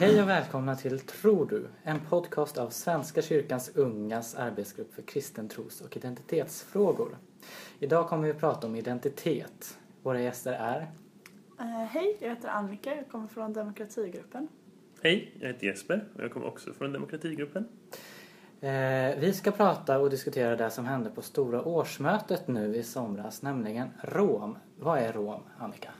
Hej och välkomna till Tror du? En podcast av Svenska kyrkans ungas arbetsgrupp för kristen tros och identitetsfrågor. Idag kommer vi att prata om identitet. Våra gäster är Uh, hej, jag heter Annika. Jag kommer från demokratigruppen. Hej, jag heter Jesper och jag kommer också från demokratigruppen. Eh, vi ska prata och diskutera det som hände på stora årsmötet nu i somras, nämligen ROM. Vad är ROM, Annika?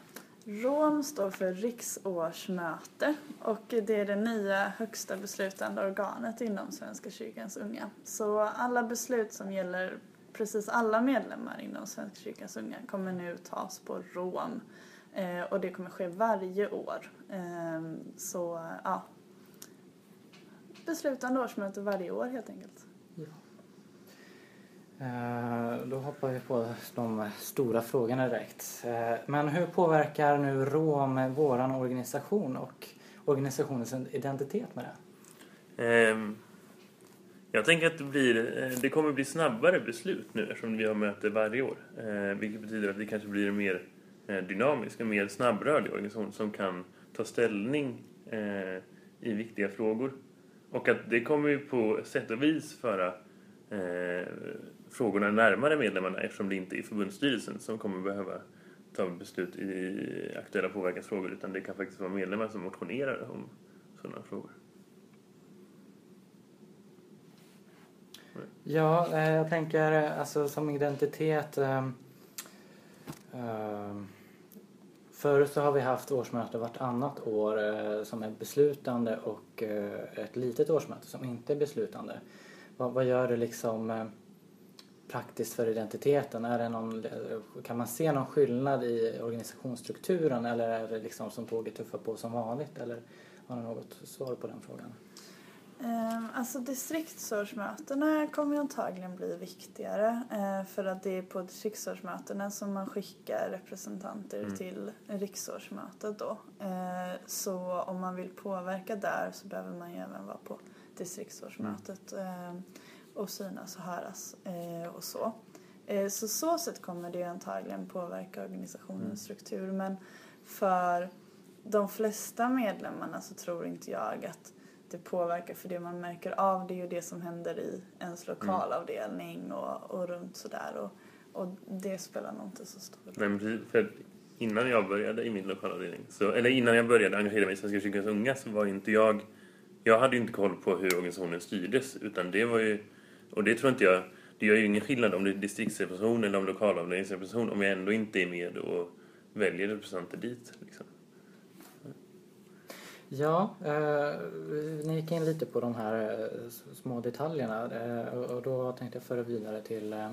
ROM står för riksårsmöte och det är det nya högsta beslutande organet inom Svenska kyrkans unga. Så alla beslut som gäller precis alla medlemmar inom Svenska kyrkans unga kommer nu tas på ROM. Eh, och det kommer ske varje år. Ehm, så ja, beslutande årsmöte varje år helt enkelt. Ja. Eh, då hoppar vi på de stora frågorna direkt. Eh, men hur påverkar nu ROM våran organisation och organisationens identitet med det? Ehm, jag tänker att det, blir, eh, det kommer bli snabbare beslut nu eftersom vi har möte varje år. Vilket betyder att det kanske blir en mer dynamisk, och mer snabbrörlig organisation som kan ta ställning i viktiga frågor. Och att det kommer ju på sätt och vis föra frågorna närmare medlemmarna eftersom det inte är förbundsstyrelsen som kommer behöva ta beslut i aktuella påverkansfrågor utan det kan faktiskt vara medlemmar som motionerar om sådana frågor. Ja, eh, jag tänker eh, alltså som identitet. Eh, eh, förr så har vi haft årsmöte vartannat år eh, som är beslutande och eh, ett litet årsmöte som inte är beslutande. Vad, vad gör det liksom praktiskt för identiteten? Är det någon, kan man se någon skillnad i organisationsstrukturen eller är det liksom som tåget tuffar på som vanligt? Eller har ni något svar på den frågan? Ehm, Alltså distriktsårsmötena kommer ju antagligen bli viktigare eh, för att det är på distriktsårsmötena som man skickar representanter Mm. till riksårsmötet då. Eh, Så om man vill påverka där så behöver man ju även vara på distriktsårsmötet eh, och synas och höras eh, och så. Eh, Så så sätt kommer det ju antagligen påverka organisationens Mm. struktur men för de flesta medlemmarna så tror inte jag att det påverkar för det man märker av det är ju det som händer i ens lokalavdelning och, och runt sådär och, och det spelar nog inte så stor roll. Men för innan jag började i min lokalavdelning, så, eller innan jag började engagera mig i Svenska kyrkans unga så var inte jag, jag hade ju inte koll på hur organisationen styrdes utan det var ju, och det tror inte jag, det gör ju ingen skillnad om det är distriktsrepresentation eller om lokalavdelningsrepresentation om jag ändå inte är med och väljer representanter dit. Liksom. Ja, eh, ni gick in lite på de här eh, små detaljerna eh, och, och då tänkte jag föra vidare till eh,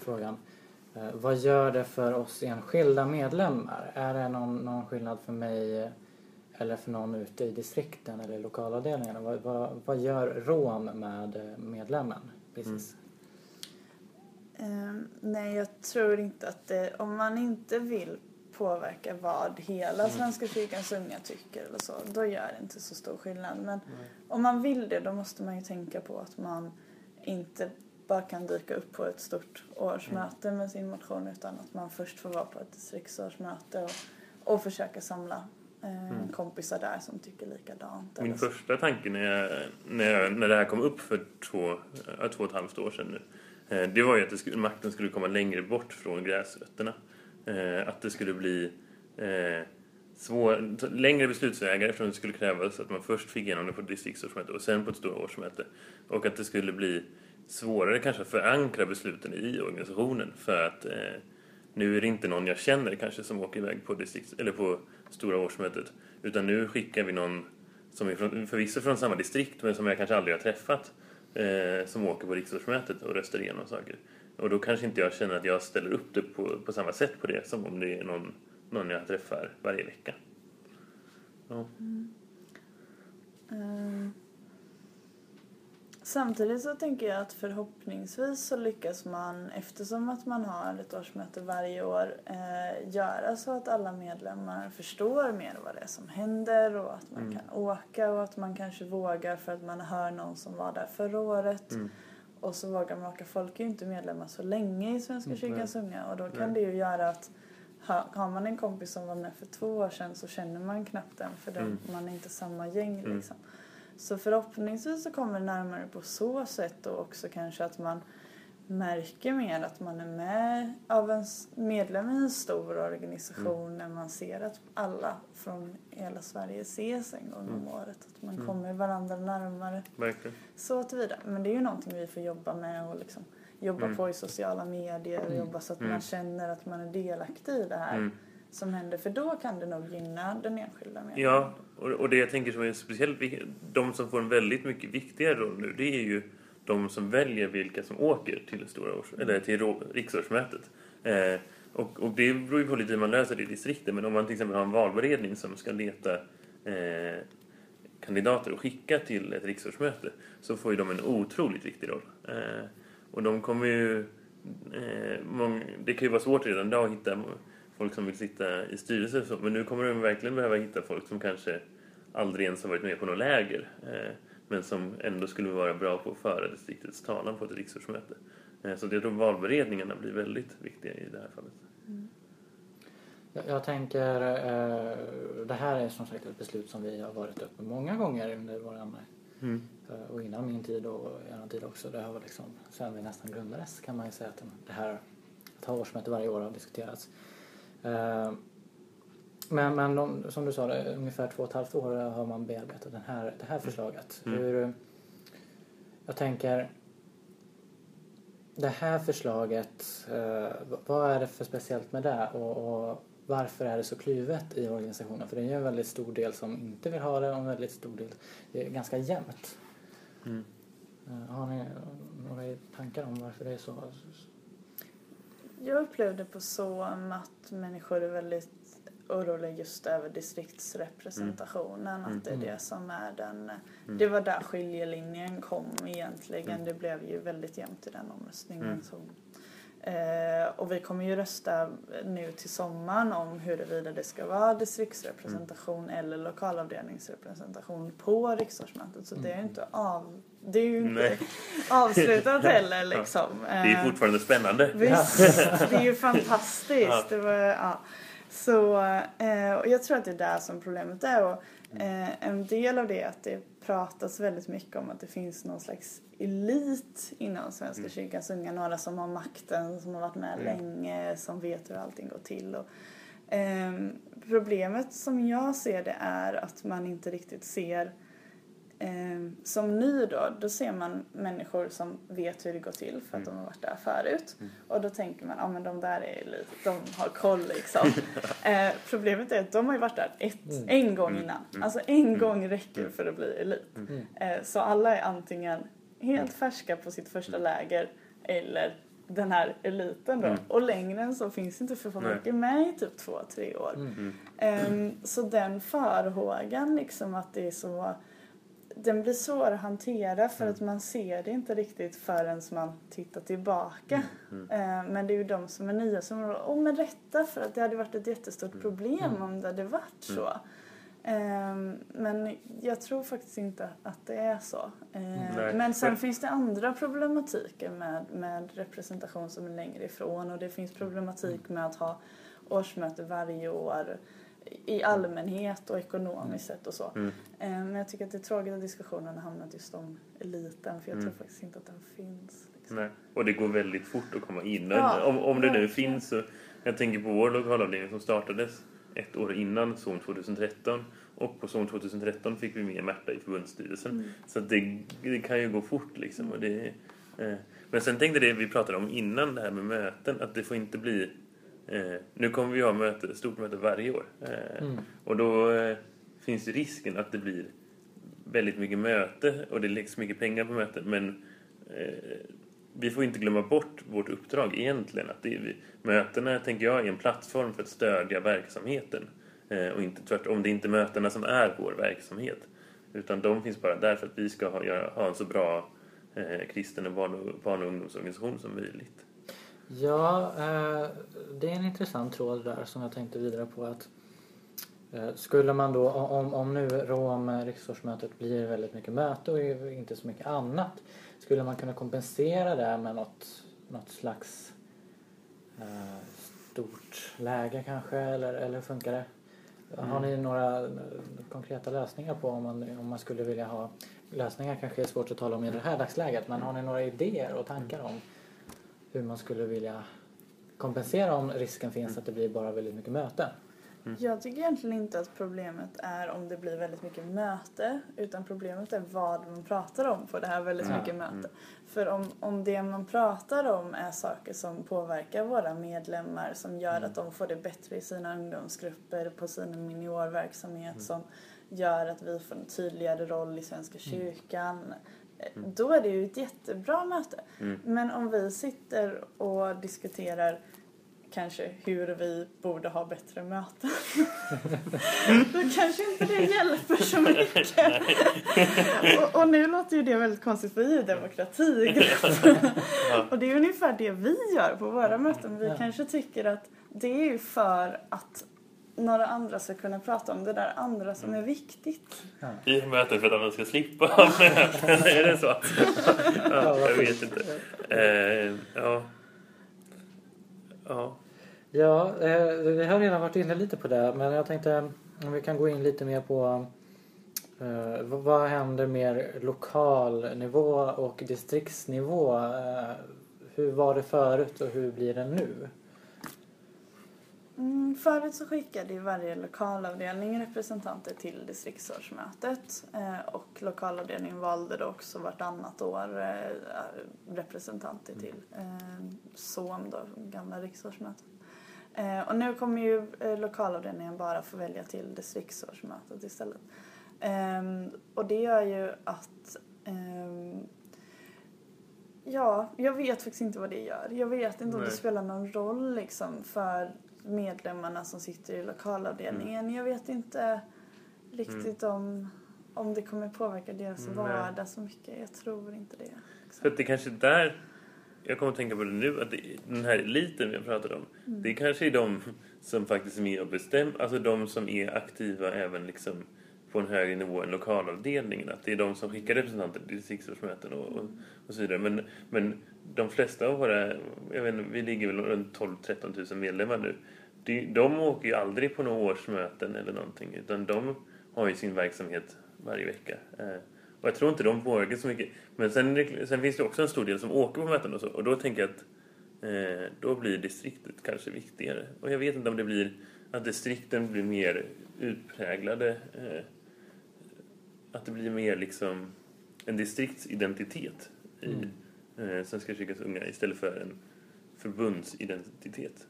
frågan. Eh, vad gör det för oss enskilda medlemmar? Är det någon, någon skillnad för mig eh, eller för någon ute i distrikten eller lokalavdelningarna? Vad, vad, vad gör ROM med medlemmen? Precis. Ehm, nej, jag tror inte att det, om man inte vill påverka vad hela Svenska kyrkans unga tycker eller så, då gör det inte så stor skillnad. Men om man vill det, då måste man ju tänka på att man inte bara kan dyka upp på ett stort årsmöte med sin motion utan att man först får vara på ett distriktsårsmöte och, och försöka samla eh, kompisar där som tycker likadant. Min första tanke när, jag, när, jag, när det här kom upp för två, två och ett halvt år sedan nu, eh, det var ju att skulle, makten skulle komma längre bort från gräsrötterna. Eh, Att det skulle bli svår, längre beslutsvägar eftersom det skulle krävas att man först fick igenom det på ett distriktsårsmöte och sen på ett stort årsmöte. Och att det skulle bli svårare kanske att förankra besluten i organisationen för att nu är det inte någon jag känner kanske som åker iväg på, distrikt, eller på stora årsmötet utan nu skickar vi någon som är från, förvisso från samma distrikt men som jag kanske aldrig har träffat eh, som åker på riksdagsmötet och röstar igenom saker. Och då kanske inte jag känner att jag ställer upp det på, på samma sätt på det som om det är någon, någon jag träffar varje vecka. Ja. Ehm, Samtidigt så tänker jag att förhoppningsvis så lyckas man, eftersom att man har ett årsmöte varje år, eh, göra så att alla medlemmar förstår mer vad det är som händer och att man Mm. kan åka och att man kanske vågar för att man hör någon som var där förra året. Mm. Och så vågar man åka. Folk är ju inte medlemmar så länge i Svenska Mm, kyrkans unga och då kan Nej. det ju göra att har, man en kompis som var med för två år sedan så känner man knappt den för den, Mm. man är inte samma gäng Mm. Så förhoppningsvis så kommer det närmare på så sätt och också kanske att man märker mer att man är med av en medlem i en stor organisation Mm. när man ser att alla från hela Sverige ses en gång om Mm. året. Att man Mm. kommer varandra närmare Verkligen. så tillvida. Men det är ju någonting vi får jobba med och liksom jobba Mm. på i sociala medier och Mm. jobba så att Mm. man känner att man är delaktig i det här Mm som händer. För då kan det nog gynna den enskilda medlemmen. Ja, och, och det jag tänker som är speciellt de som får en väldigt mycket viktigare roll nu, det är ju de som väljer vilka som åker till, stora års, eller till riksårsmötet. Eh, och, och det beror ju på lite hur man löser det i distrikten men om man till exempel har en valberedning som ska leta eh, kandidater och skicka till ett riksårsmöte så får ju de en otroligt viktig roll. Eh, och de kommer ju... Eh, många, det kan ju vara svårt redan idag att hitta folk som vill sitta i styrelser och så, men nu kommer de verkligen behöva hitta folk som kanske aldrig ens har varit med på något läger eh, men som ändå skulle vara bra på att föra distriktets talan på ett riksdagsmöte. Eh, så jag tror valberedningarna blir väldigt viktiga i det här fallet. Jag, jag tänker, eh, det här är som sagt ett beslut som vi har varit uppe många gånger under våran Mm. och innan min tid och er tid också. Det har varit liksom, sen vi nästan grundades kan man ju säga att det här att ha årsmöte varje år har diskuterats. Eh, Men, men de, som du sa, det, ungefär två och ett halvt år har man bearbetat den här, det här förslaget. Mm. Hur, jag tänker, det här förslaget, eh, vad är det för speciellt med det och, och varför är det så kluvet i organisationen? För det är ju en väldigt stor del som inte vill ha det och en väldigt stor del, det är ganska jämnt. Mm. Eh, Har ni några tankar om varför det är så? Jag upplevde på så att människor är väldigt oroliga just över distriktsrepresentationen. Mm. Att det är Mm. det som är den... Mm. Det var där skiljelinjen kom egentligen. Mm. Det blev ju väldigt jämnt i den omröstningen. Mm. Eh, och vi kommer ju rösta nu till sommaren om huruvida det ska vara distriktsrepresentation Mm. eller lokalavdelningsrepresentation på riksdagsmötet. Så det är ju Mm. inte av... Det är ju inte avslutat heller liksom. Det är Eh, fortfarande spännande. Visst, det är ju fantastiskt. Ja. Var, ja. Så, eh, och jag tror att det är där som problemet är. Och, eh, en del av det är att det pratas väldigt mycket om att det finns någon slags elit inom Svenska Mm. kyrkans unga. Några som har makten, som har varit med Mm. länge, som vet hur allting går till. Och, ehm, problemet som jag ser det är att man inte riktigt ser Ehm, som ny då, då ser man människor som vet hur det går till för att Mm. de har varit där förut. Mm. Och då tänker man, ja men de där är elit, de har koll liksom. eh, problemet är att de har ju varit där ett, Mm. en gång Mm. innan. Mm. Alltså en Mm. gång räcker för att bli elit. Mm. Eh, så alla är antingen helt färska på sitt första läger eller den här eliten då. Mm. Och längre än så finns inte för folk Nej. är med i typ två, tre år. Mm. Mm. Ehm, så den farhågan liksom att det är så den blir svår att hantera för Mm. att man ser det inte riktigt förrän man tittar tillbaka. Mm. Ehm, men det är ju de som är nya som åh med rätta för att det hade varit ett jättestort Mm. problem Mm. om det hade varit så. Ehm, men jag tror faktiskt inte att det är så. Ehm, Nej. men sen finns det andra problematiker med, med representation som är längre ifrån och det finns problematik med att ha årsmöte varje år i allmänhet och ekonomiskt sett och så. Mm. Eh, Men jag tycker att det är tråkigt att diskussionen har hamnat just om eliten för jag Mm. tror faktiskt inte att den finns. Liksom. Nej. Och det går väldigt fort att komma in. Ja, om, om det nu finns så... Jag tänker på vår lokalavdelning som startades ett år innan Zon 2013. Och på Zon 2013 fick vi med Märta i förbundsstyrelsen. Mm. Så det, det kan ju gå fort liksom. Och det, eh, men sen tänkte det vi pratade om innan det här med möten. Att det får inte bli... Eh, nu kommer vi ha möte, stort möte varje år. Eh, Mm. och då eh, finns ju risken att det blir väldigt mycket möte och det läggs mycket pengar på möten. Men eh, vi får inte glömma bort vårt uppdrag egentligen. Att det är, vi, mötena, tänker jag, är en plattform för att stödja verksamheten. Eh, och inte tvärtom, det är inte mötena som är vår verksamhet. Utan de finns bara där för att vi ska ha, göra, ha en så bra eh, kristen och barn, och barn och ungdomsorganisation som möjligt. Ja, eh, det är en intressant tråd där som jag tänkte vidare på att eh, skulle man då, om, om nu Rom eh, riksdagsmötet blir väldigt mycket möte och inte så mycket annat, skulle man kunna kompensera det med något, något slags stort läge kanske eller, eller funkar det? Har ni några konkreta lösningar på om man, om man skulle vilja ha lösningar kanske är svårt att tala om i det här dagsläget men har ni några idéer och tankar om hur man skulle vilja kompensera om risken finns att det blir bara väldigt mycket möten? Jag tycker egentligen inte att problemet är om det blir väldigt mycket möte utan problemet är vad man pratar om på det här väldigt Ja. mycket möte. För om, om det man pratar om är saker som påverkar våra medlemmar som gör att de får det bättre i sina ungdomsgrupper, på sin miniorverksamhet som gör att vi får en tydligare roll i Svenska kyrkan. Eh, Då är det ju ett jättebra möte. Mm. Men om vi sitter och diskuterar kanske hur vi borde ha bättre möten. Då kanske inte det hjälper så mycket. och, och nu låter ju det väldigt konstigt för vi är demokratigrupp. och det är ungefär det vi gör på våra möten. Vi kanske tycker att det är ju för att några andra ska kunna prata om det där andra som är viktigt. I möten för att andra ska slippa. Är det så? Ja, jag vet inte. Eh, ja. Ja. Ja, eh, vi har redan varit inne lite på det men jag tänkte om vi kan gå in lite mer på eh, vad, händer mer lokal nivå och distriktsnivå? Hur var det förut och hur blir det nu? Mm, förut så skickade ju varje lokalavdelning representanter till distriktsårsmötet eh, och lokalavdelningen valde då också vartannat år eh, representanter till eh, SOM då, gamla riksårsmötet. Eh, och nu kommer ju eh, lokalavdelningen bara få välja till distriktsårsmötet istället. Ehm, och det gör ju att ehm, Ja, jag vet faktiskt inte vad det gör. Jag vet inte om det Nej. spelar någon roll liksom för medlemmarna som sitter i lokalavdelningen. Jag vet inte riktigt om, om det kommer påverka deras Nej. vardag så mycket. Jag tror inte det. För Liksom. att det kanske är där jag kommer att tänka på det nu, att det, den här eliten vi pratat om, det kanske är de som faktiskt är med och bestämmer, alltså de som är aktiva även liksom på en högre nivå än lokalavdelningen. Att det är de som skickar representanter till distriktsårsmöten och, och, och så vidare. Men, men de flesta av våra, jag vet inte, vi ligger väl runt 12-13 000 medlemmar nu. De, de åker ju aldrig på några årsmöten eller någonting, utan de har ju sin verksamhet varje vecka. Eh, och jag tror inte de vågar så mycket. Men sen, sen finns det också en stor del som åker på möten och så. Och då tänker jag att eh, då blir distriktet kanske viktigare. Och jag vet inte om det blir att distrikten blir mer utpräglade. Eh, att det blir mer liksom en distriktsidentitet i mm eh, Svenska kyrkans unga istället för en förbundsidentitet.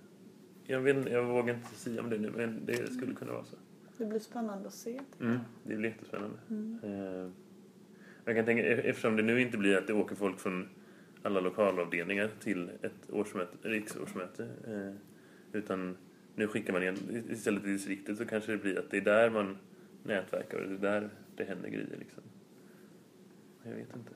Jag, vet, jag vågar inte säga om det nu, men det skulle kunna vara så. Det blir spännande att se. Mm, det blir jättespännande. Mm. Eh, Jag kan tänka, e- eftersom det nu inte blir att det åker folk från alla lokalavdelningar till ett årsmöte, riksårsmöte. eh, Utan nu skickar man igen istället till distriktet så kanske det blir att det är där man nätverkar och det är där det händer grejer. Liksom. Jag vet inte.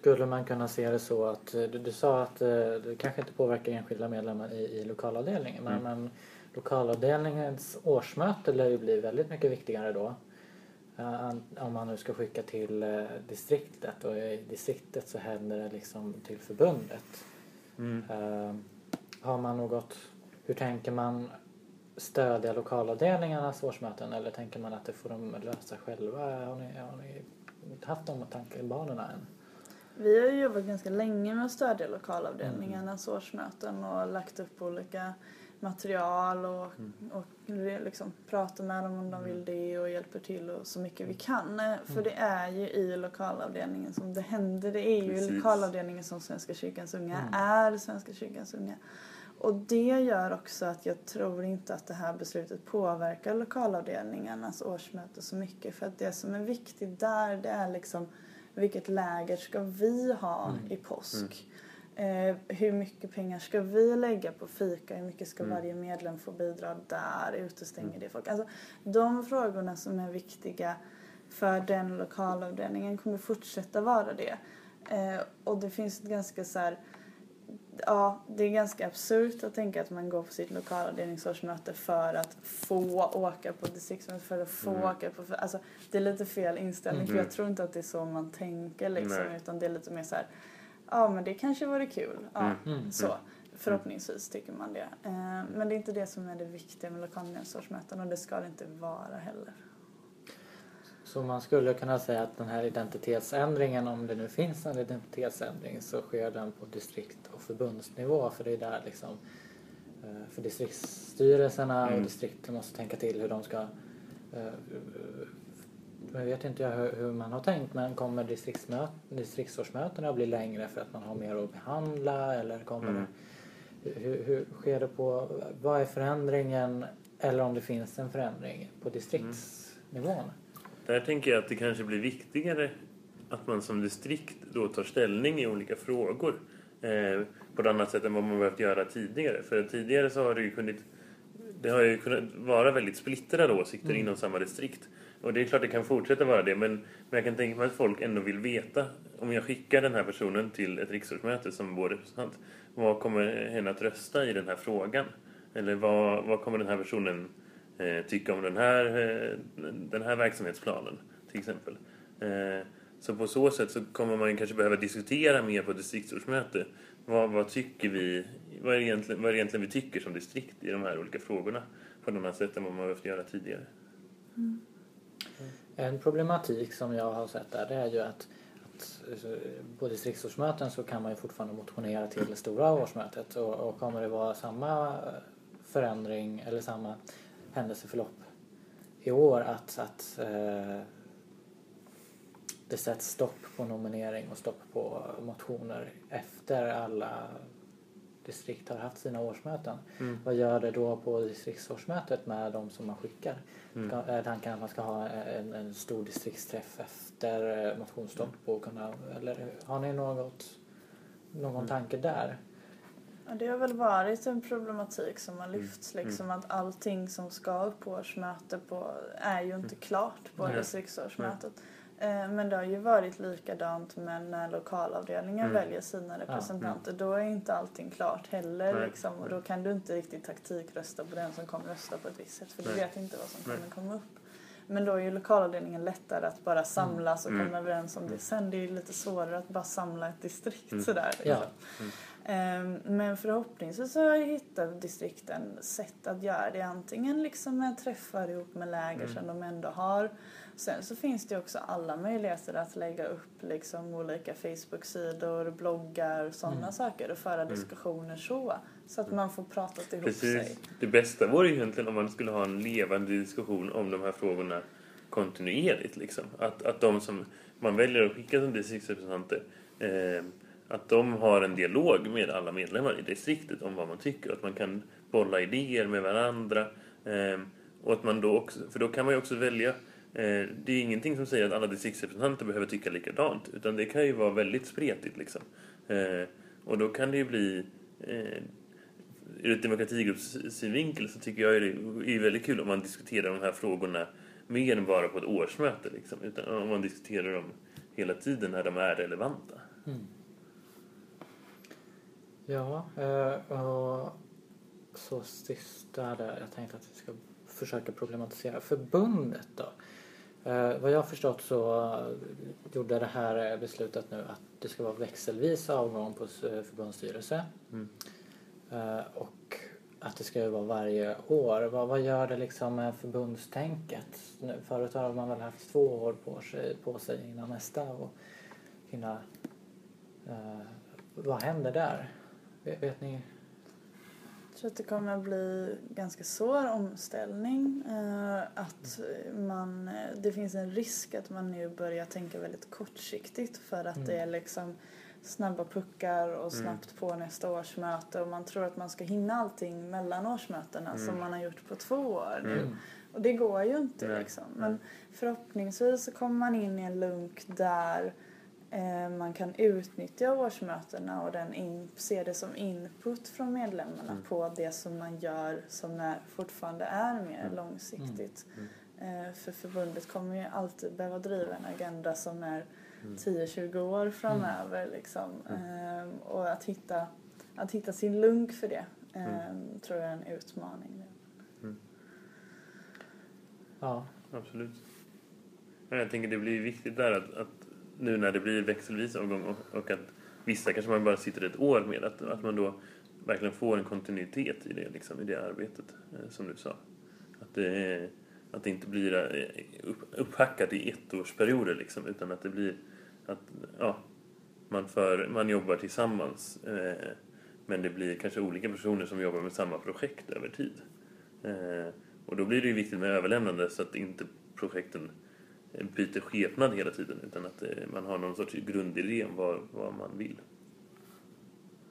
Skulle man kunna se det så att eh, du, du sa att eh, det kanske inte påverkar enskilda medlemmar i, i lokalavdelningen men, Mm. men lokalavdelningens årsmöte lär ju bli väldigt mycket viktigare då. Eh, om man nu ska skicka till distriktet och i distriktet så händer det liksom till förbundet. Mm. Har man något, hur tänker man stödja lokalavdelningarnas årsmöten eller tänker man att det får de lösa själva? Har ni, har ni haft de tankebanorna än? Vi har ju jobbat ganska länge med att stödja lokalavdelningarnas årsmöten och lagt upp olika material och, och liksom pratar med dem om de vill det och hjälper till och så mycket vi kan. Eh, För det är ju i lokalavdelningen som det händer. Det är ju Precis. lokalavdelningen som Svenska kyrkans unga Mm. är Svenska kyrkans unga. Och det gör också att jag tror inte att det här beslutet påverkar lokalavdelningarnas årsmöte så mycket. För att det som är viktigt där det är liksom vilket läger ska vi ha i påsk? Eh, hur mycket pengar ska vi lägga på fika? Hur mycket ska varje medlem få bidra där? Utestänger det folk? Alltså, de frågorna som är viktiga för den lokalavdelningen kommer fortsätta vara det. Eh, och det finns ett ganska så här, ja, det är ganska absurt att tänka att man går på sitt lokalavdelningsårsmöte för att få åka på distriktsmöte, för att få Mm. åka på... Alltså, det är lite fel inställning för Mm. jag tror inte att det är så man tänker liksom, Nej. utan det är lite mer så här, ja men det kanske vore kul. Ja, Mm. så. Förhoppningsvis tycker man det. Eh, men det är inte det som är det viktiga med lokalnämndsårsmöten och det ska det inte vara heller. Så man skulle kunna säga att den här identitetsändringen, om det nu finns en identitetsändring, så sker den på distrikt och förbundsnivå för det är där liksom eh, för distriktsstyrelserna Mm. och distrikten måste tänka till hur de ska eh, jag vet inte jag hur, man har tänkt men kommer distriktsårsmötena att bli längre för att man har mer att behandla eller kommer Mm. det, hur, hur sker det på, vad är förändringen eller om det finns en förändring på distriktsnivån? Där tänker jag att det kanske blir viktigare att man som distrikt då tar ställning i olika frågor eh, på ett annat sätt än vad man behövt göra tidigare. För tidigare så har det ju kunnat, det har ju kunnat vara väldigt splittrade åsikter inom samma distrikt. Och det är klart det kan fortsätta vara det men, men jag kan tänka mig att folk ändå vill veta om jag skickar den här personen till ett riksdagsmöte som vår representant vad kommer henne att rösta i den här frågan? Eller vad, vad kommer den här personen eh, tycka om den här, eh, den här verksamhetsplanen till exempel. Eh, så på så sätt så kommer man kanske behöva diskutera mer på distriktsårsmöte. Vad, vad tycker vi, vad är, det egentligen, vad är egentligen vi tycker som distrikt i de här olika frågorna på de annat sätt än vad man behövt göra tidigare. Mm. En problematik som jag har sett där det är ju att, att eh, på distriktsårsmöten så kan man ju fortfarande motionera till det stora årsmötet och, och kommer det vara samma eh, förändring eller samma händelseförlopp i år att, att eh, det sätts stopp på nominering och stopp på motioner efter alla distrikt har haft sina årsmöten. Mm. Vad gör det då på distriktsårsmötet med de som man skickar? Mm. Tanken att man ska ha en, en stor distriktsträff efter eh, motionsstopp och kunna, eller har ni något, någon Mm. tanke där? Ja, det har väl varit en problematik som har lyfts Mm. liksom att allting som ska upp på årsmöte på är ju inte klart på distriktsårsmötet. Eh, Men det har ju varit likadant med när lokalavdelningen Mm. väljer sina representanter. Då är inte allting klart heller Nej. liksom, och då kan du inte riktigt taktikrösta på den som kommer rösta på ett visst sätt för du Nej. vet inte vad som kommer komma upp. Men då är ju lokalavdelningen lättare att bara samlas och Mm. komma överens om det. Sen det är ju lite svårare att bara samla ett distrikt Mm. sådär. Ja. Liksom. Ehm, Men förhoppningsvis så hittat distrikten sätt att göra det. Antingen liksom med träffar ihop med läger Mm. som de ändå har. Sen så finns det också alla möjligheter att lägga upp liksom olika Facebook-sidor, bloggar och sådana Mm. saker och föra diskussioner så. Så att man får pratat ihop Precis. sig. Det bästa vore ju egentligen om man skulle ha en levande diskussion om de här frågorna kontinuerligt. Liksom. Att, att de som man väljer att skicka som distriktsrepresentanter eh, att de har en dialog med alla medlemmar i distriktet om vad man tycker. Att man kan bolla idéer med varandra. Ehm, och att man då också, för då kan man ju också välja eh, det är ingenting som säger att alla distriktsrepresentanter behöver tycka likadant. Utan det kan ju vara väldigt spretigt. Liksom. Eh, och då kan det ju bli eh, ur ett demokratigrupps-synvinkel så tycker jag det är väldigt kul om man diskuterar de här frågorna mer än bara på ett årsmöte. Liksom, utan om man diskuterar dem hela tiden när de är relevanta. Mm. Ja, eh, och så sista där. Jag tänkte att vi ska försöka problematisera förbundet då. Eh, vad jag har förstått så gjorde det här beslutet nu att det ska vara växelvis avgång på förbundsstyrelse. Mm. Eh, och att det ska vara varje år. Vad, vad gör det liksom med förbundstänket? Nu, Förut har man väl haft två år på sig, på sig innan nästa och hinna... Eh, vad händer där? Vet, vet ni? Jag tror att det kommer att bli ganska svår omställning. Eh, att man, eh, det finns en risk att man nu börjar tänka väldigt kortsiktigt för att Mm. det är liksom snabba puckar och Mm. snabbt på nästa årsmöte och man tror att man ska hinna allting mellan årsmötena som Mm. man har gjort på två år nu. Mm. Och det går ju inte liksom. Men förhoppningsvis så kommer man in i en lunk där man kan utnyttja årsmötena och den in, se det som input från medlemmarna Mm. på det som man gör som är, fortfarande är mer Mm. långsiktigt. Mm. Eh, för förbundet kommer ju alltid behöva driva en agenda som är Mm. 10-20 år framöver. Liksom. Eh, och att hitta, att hitta sin lunk för det eh, Mm. tror jag är en utmaning. Ja, Absolut. Ja, Jag tänker det blir viktigt där att, att nu när det blir växelvis avgång och, och att vissa kanske man bara sitter ett år med att, att man då verkligen får en kontinuitet i det, liksom, i det arbetet, eh, som du sa. Att det, att det inte blir eh, upp, upphackat i ettårsperioder liksom, utan att det blir att ja, man, för, man jobbar tillsammans eh, men det blir kanske olika personer som jobbar med samma projekt över tid. Eh, och då blir det ju viktigt med överlämnande så att inte projekten byter skepnad hela tiden utan att eh, man har någon sorts grundidé om vad, vad man vill.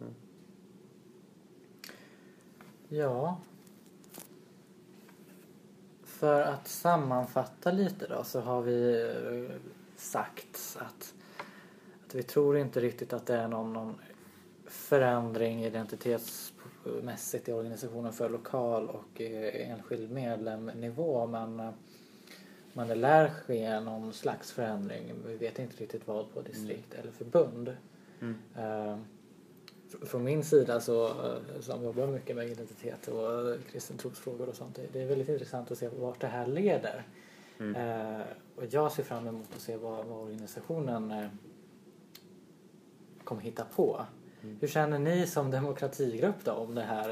Mm. Ja. För att sammanfatta lite då så har vi eh, sagt att, att vi tror inte riktigt att det är någon, någon förändring identitetsmässigt i organisationen för lokal och eh, enskild medlemnivå men men det lär ske någon slags förändring. Vi vet inte riktigt vad på distrikt mm. eller förbund. Mm. Uh, från min sida så, uh, som jobbar mycket med identitet och kristen trosfrågor och sånt, det, är väldigt intressant att se vart det här leder. Mm. Uh, och jag ser fram emot att se vad, vad organisationen kommer hitta på. Mm. Hur känner ni som demokratigrupp då om det här?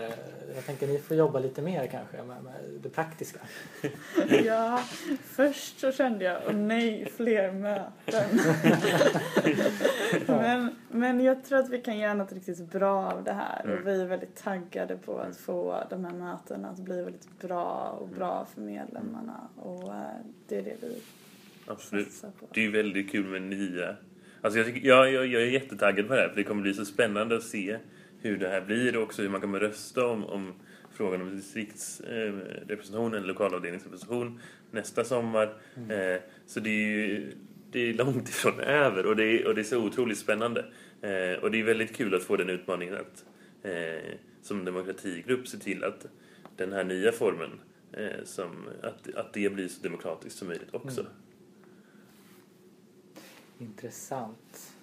Jag tänker ni får jobba lite mer kanske med, med det praktiska. ja, först så kände jag, åh nej, fler möten. men, men jag tror att vi kan göra något riktigt bra av det här mm. och vi är väldigt taggade på att få de här mötena att bli väldigt bra och bra för medlemmarna och eh, det är det vi Absolut. Det är ju väldigt kul med nya Alltså jag, tycker, jag, jag, jag är jättetaggad på det här för det kommer bli så spännande att se hur det här blir och också hur man kommer rösta om, om frågan om distriktsrepresentation eller lokalavdelningsrepresentation nästa sommar. Mm. Eh, så det är ju det är långt ifrån över och det är, och det är så otroligt spännande. Eh, och det är väldigt kul att få den utmaningen att eh, som demokratigrupp se till att den här nya formen eh, som, att, att det blir så demokratiskt som möjligt också. Mm. Intressant.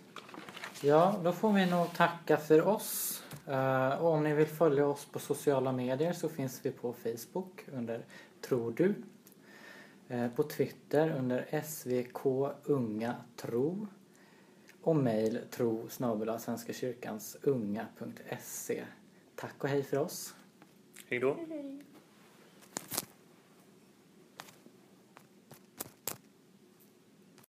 Ja, då får vi nog tacka för oss. Uh, och om ni vill följa oss på sociala medier så finns vi på Facebook under Tror du. Uh, på Twitter under SVK Unga Tro. Och mejl tro Svenska kyrkans unga.se. Tack och hej för oss. Hej då.